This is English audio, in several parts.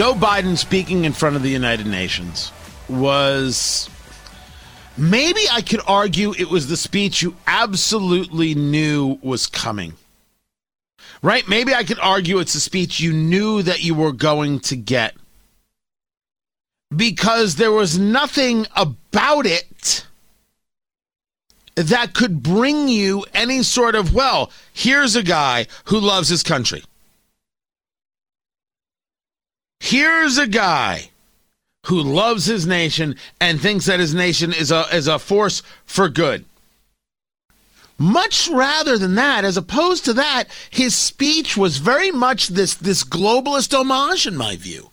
Joe Biden speaking in front of the United Nations was maybe I could argue it was the speech you absolutely knew was coming. Right? Maybe I could argue it's a speech you knew that you were going to get. Because there was nothing about it that could bring you any sort of, well, here's a guy who loves his country. Here's a guy who loves his nation and thinks that his nation is a, is a force for good. Much rather than that, as opposed to that, his speech was very much this, this globalist homage, in my view.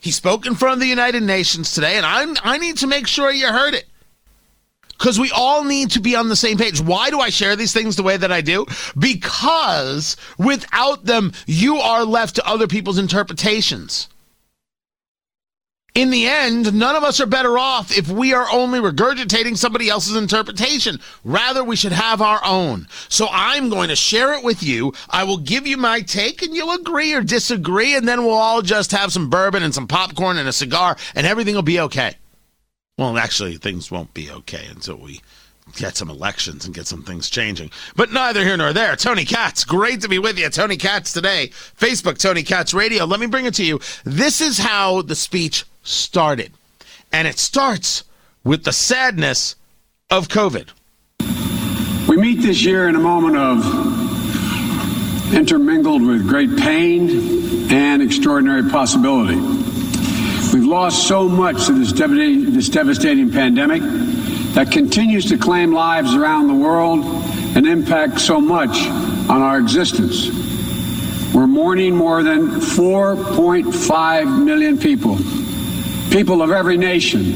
He spoke in front of the United Nations today, and I, I need to make sure you heard it because we all need to be on the same page. Why do I share these things the way that I do? Because without them, you are left to other people's interpretations. In the end, none of us are better off if we are only regurgitating somebody else's interpretation. Rather, we should have our own. So I'm going to share it with you. I will give you my take and you'll agree or disagree, and then we'll all just have some bourbon and some popcorn and a cigar, and everything will be okay. Well, actually, things won't be okay until we get some elections and get some things changing. But neither here nor there. Tony Katz, great to be with you. Tony Katz today, Facebook, Tony Katz Radio. Let me bring it to you. This is how the speech started. And it starts with the sadness of COVID. We meet this year in a moment of intermingled with great pain and extraordinary possibility. We've lost so much to this devastating, this devastating pandemic that continues to claim lives around the world and impact so much on our existence. We're mourning more than 4.5 million people, people of every nation,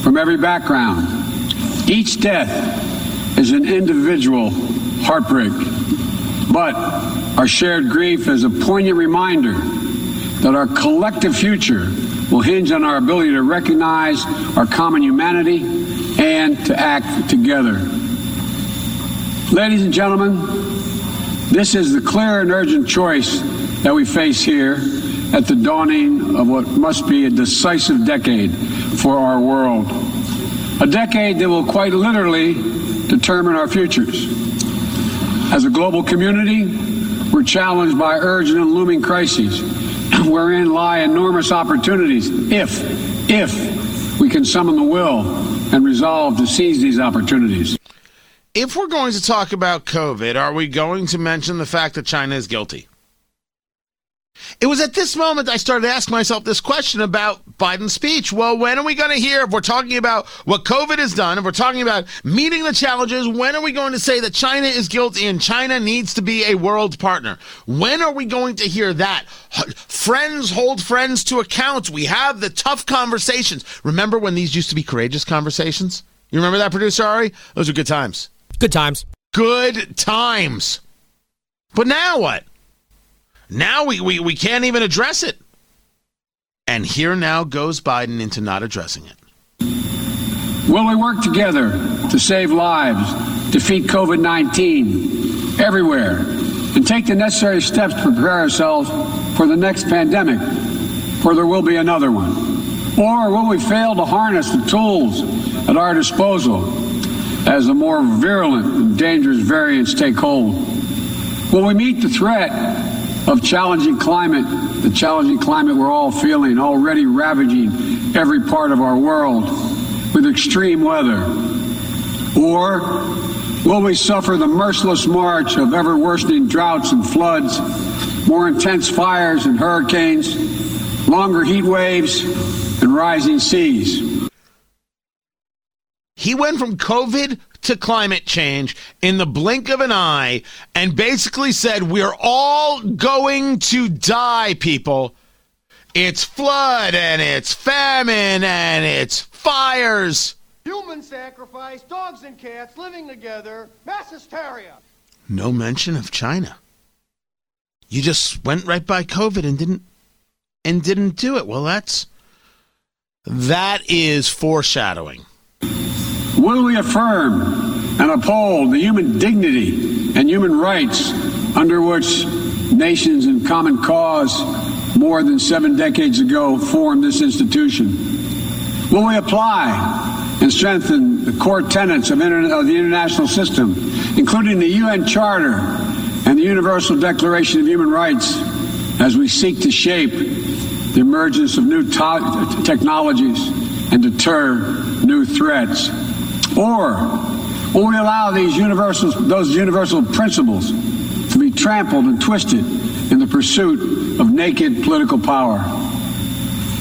from every background. Each death is an individual heartbreak, but our shared grief is a poignant reminder that our collective future will hinge on our ability to recognize our common humanity and to act together. Ladies and gentlemen, this is the clear and urgent choice that we face here at the dawning of what must be a decisive decade for our world. A decade that will quite literally determine our futures. As a global community, we're challenged by urgent and looming crises wherein lie enormous opportunities if, if we can summon the will and resolve to seize these opportunities. If we're going to talk about COVID, are we going to mention the fact that China is guilty? It was at this moment I started asking myself this question about Biden's speech. Well, when are we going to hear, if we're talking about what COVID has done, if we're talking about meeting the challenges, when are we going to say that China is guilty and China needs to be a world partner? When are we going to hear that? Friends hold friends to account. We have the tough conversations. Remember when these used to be courageous conversations? You remember that, producer Ari? Those are good times. Good times. Good times. But now what? Now we, we, we can't even address it. And here now goes Biden into not addressing it. Will we work together to save lives, defeat COVID 19 everywhere, and take the necessary steps to prepare ourselves for the next pandemic, for there will be another one? Or will we fail to harness the tools at our disposal as the more virulent and dangerous variants take hold? Will we meet the threat of challenging climate, the challenging climate we're all feeling, already ravaging every part of our world with extreme weather? Or will we suffer the merciless march of ever worsening droughts and floods, more intense fires and hurricanes, longer heat waves, and rising seas? He went from COVID to climate change in the blink of an eye and basically said, We're all going to die, people. It's flood and it's famine and it's fires. Human sacrifice, dogs and cats living together, mass hysteria. No mention of China. You just went right by COVID and didn't and didn't do it. Well, that's that is foreshadowing. Will we affirm and uphold the human dignity and human rights under which nations in common cause more than seven decades ago formed this institution? Will we apply and strengthen the core tenets of, of the international system, including the UN Charter and the Universal Declaration of Human Rights, as we seek to shape the emergence of new to- technologies and deter new threats? Or will we allow these universal, those universal principles to be trampled and twisted in the pursuit of naked political power?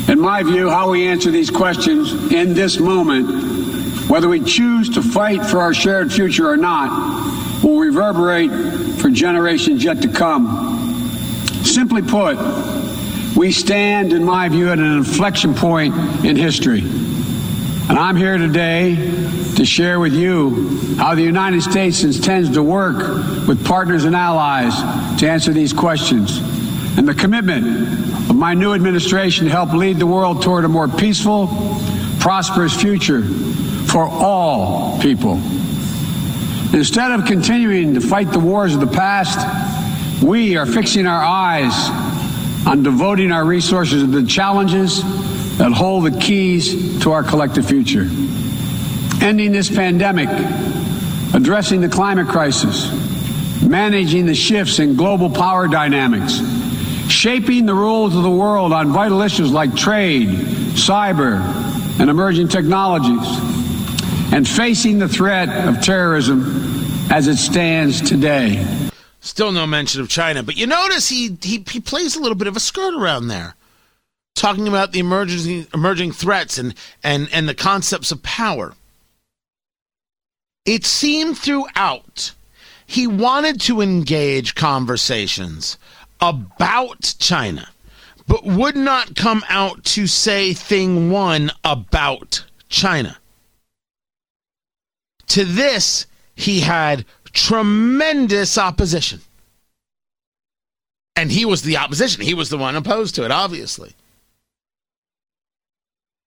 In my view, how we answer these questions in this moment, whether we choose to fight for our shared future or not, will reverberate for generations yet to come. Simply put, we stand, in my view, at an inflection point in history. And I'm here today to share with you how the United States intends to work with partners and allies to answer these questions and the commitment of my new administration to help lead the world toward a more peaceful, prosperous future for all people. Instead of continuing to fight the wars of the past, we are fixing our eyes on devoting our resources to the challenges that hold the keys to our collective future. Ending this pandemic, addressing the climate crisis, managing the shifts in global power dynamics, shaping the rules of the world on vital issues like trade, cyber, and emerging technologies, and facing the threat of terrorism as it stands today. Still no mention of China, but you notice he, he, he plays a little bit of a skirt around there, talking about the emerging, emerging threats and, and, and the concepts of power. It seemed throughout he wanted to engage conversations about China, but would not come out to say thing one about China. To this, he had tremendous opposition. And he was the opposition. He was the one opposed to it, obviously.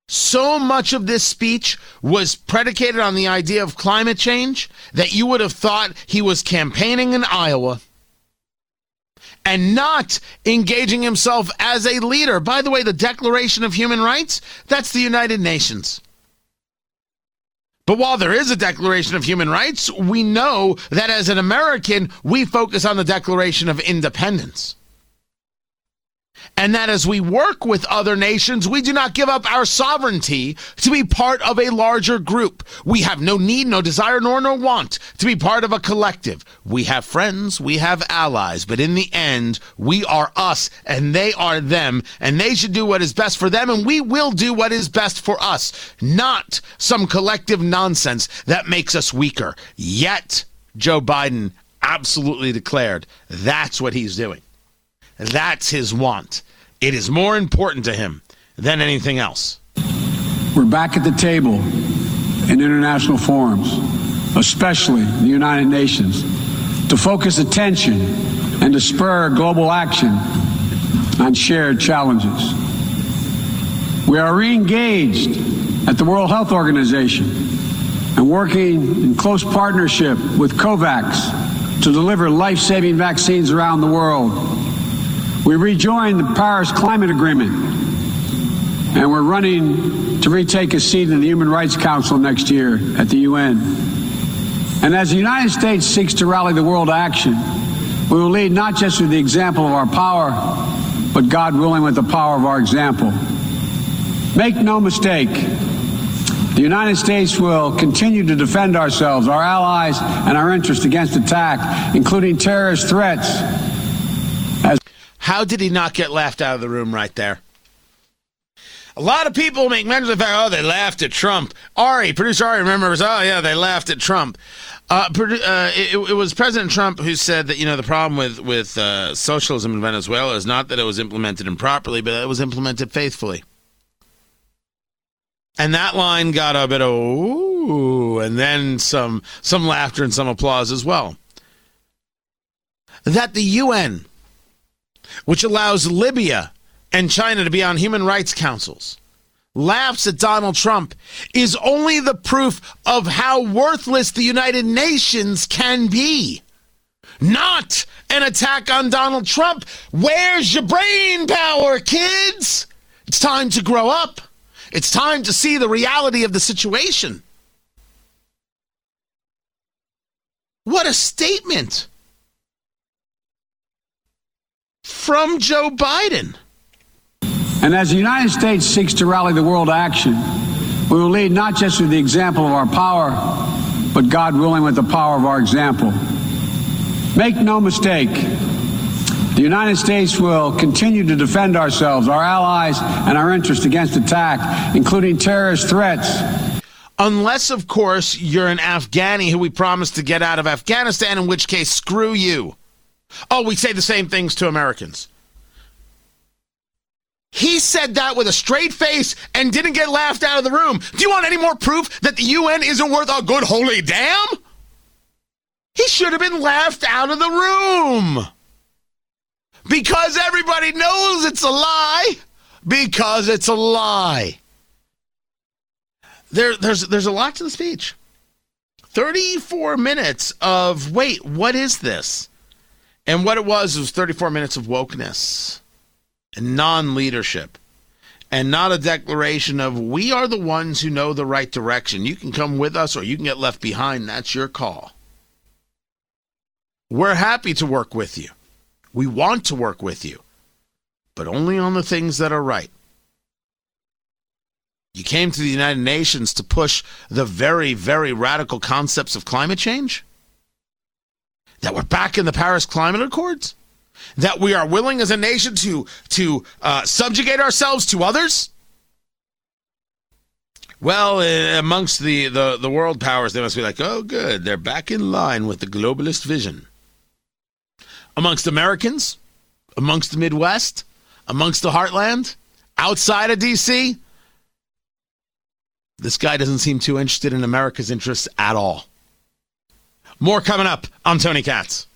So much of this speech was predicated on the idea of climate change that you would have thought he was campaigning in Iowa and not engaging himself as a leader. By the way, the Declaration of Human Rights, that's the United Nations. But while there is a Declaration of Human Rights, we know that as an American, we focus on the Declaration of Independence and that as we work with other nations, we do not give up our sovereignty to be part of a larger group. We have no need, no desire, nor no want to be part of a collective. We have friends, we have allies, but in the end, we are us and they are them, and they should do what is best for them, and we will do what is best for us, not some collective nonsense that makes us weaker. Yet, Joe Biden absolutely declared that's what he's doing. That's his want. It is more important to him than anything else. We're back at the table in international forums, especially the United Nations, to focus attention and to spur global action on shared challenges. We are re engaged at the World Health Organization and working in close partnership with COVAX to deliver life saving vaccines around the world we rejoined the Paris Climate Agreement, and we're running to retake a seat in the Human Rights Council next year at the UN. And as the United States seeks to rally the world to action, we will lead not just with the example of our power, but God willing with the power of our example. Make no mistake, the United States will continue to defend ourselves, our allies, and our interests against attack, including terrorist threats how did he not get laughed out of the room right there? A lot of people make mention of the fact, oh, they laughed at Trump. Ari, producer Ari remembers, oh, yeah, they laughed at Trump. Uh, uh, it, it, was President Trump who said that, you know, the problem with, with uh, socialism in Venezuela is not that it was implemented improperly, but that it was implemented faithfully. And that line got a bit of, ooh, and then some, some laughter and some applause as well. That the UN which allows Libya and China to be on human rights councils, laughs at Donald Trump, is only the proof of how worthless the United Nations can be. Not an attack on Donald Trump. Where's your brain power, kids? It's time to grow up. It's time to see the reality of the situation. What a statement from Joe Biden. And as the United States seeks to rally the world to action, we will lead not just with the example of our power, but God willing with the power of our example. Make no mistake, the United States will continue to defend ourselves, our allies, and our interests against attack, including terrorist threats Unless, of course, you're an Afghani who we promised to get out of Afghanistan, in which case, screw you. Oh, we say the same things to Americans. He said that with a straight face and didn't get laughed out of the room. Do you want any more proof that the UN isn't worth a good holy damn? He should have been laughed out of the room. Because everybody knows it's a lie. Because it's a lie. There, there's, there's a lot to the speech. 34 minutes of, wait, what is this? And what it was was 34 minutes of wokeness and non leadership and not a declaration of we are the ones who know the right direction. You can come with us or you can get left behind. That's your call. We're happy to work with you. We want to work with you, but only on the things that are right. You came to the United Nations to push the very, very radical concepts of climate change? That we're back in the Paris Climate Accords? That we are willing as a nation to, to uh, subjugate ourselves to others? Well, uh, amongst the, the, the world powers, they must be like, oh, good, they're back in line with the globalist vision. Amongst Americans, amongst the Midwest, amongst the heartland, outside of D.C., this guy doesn't seem too interested in America's interests at all. More coming up. I'm Tony Katz.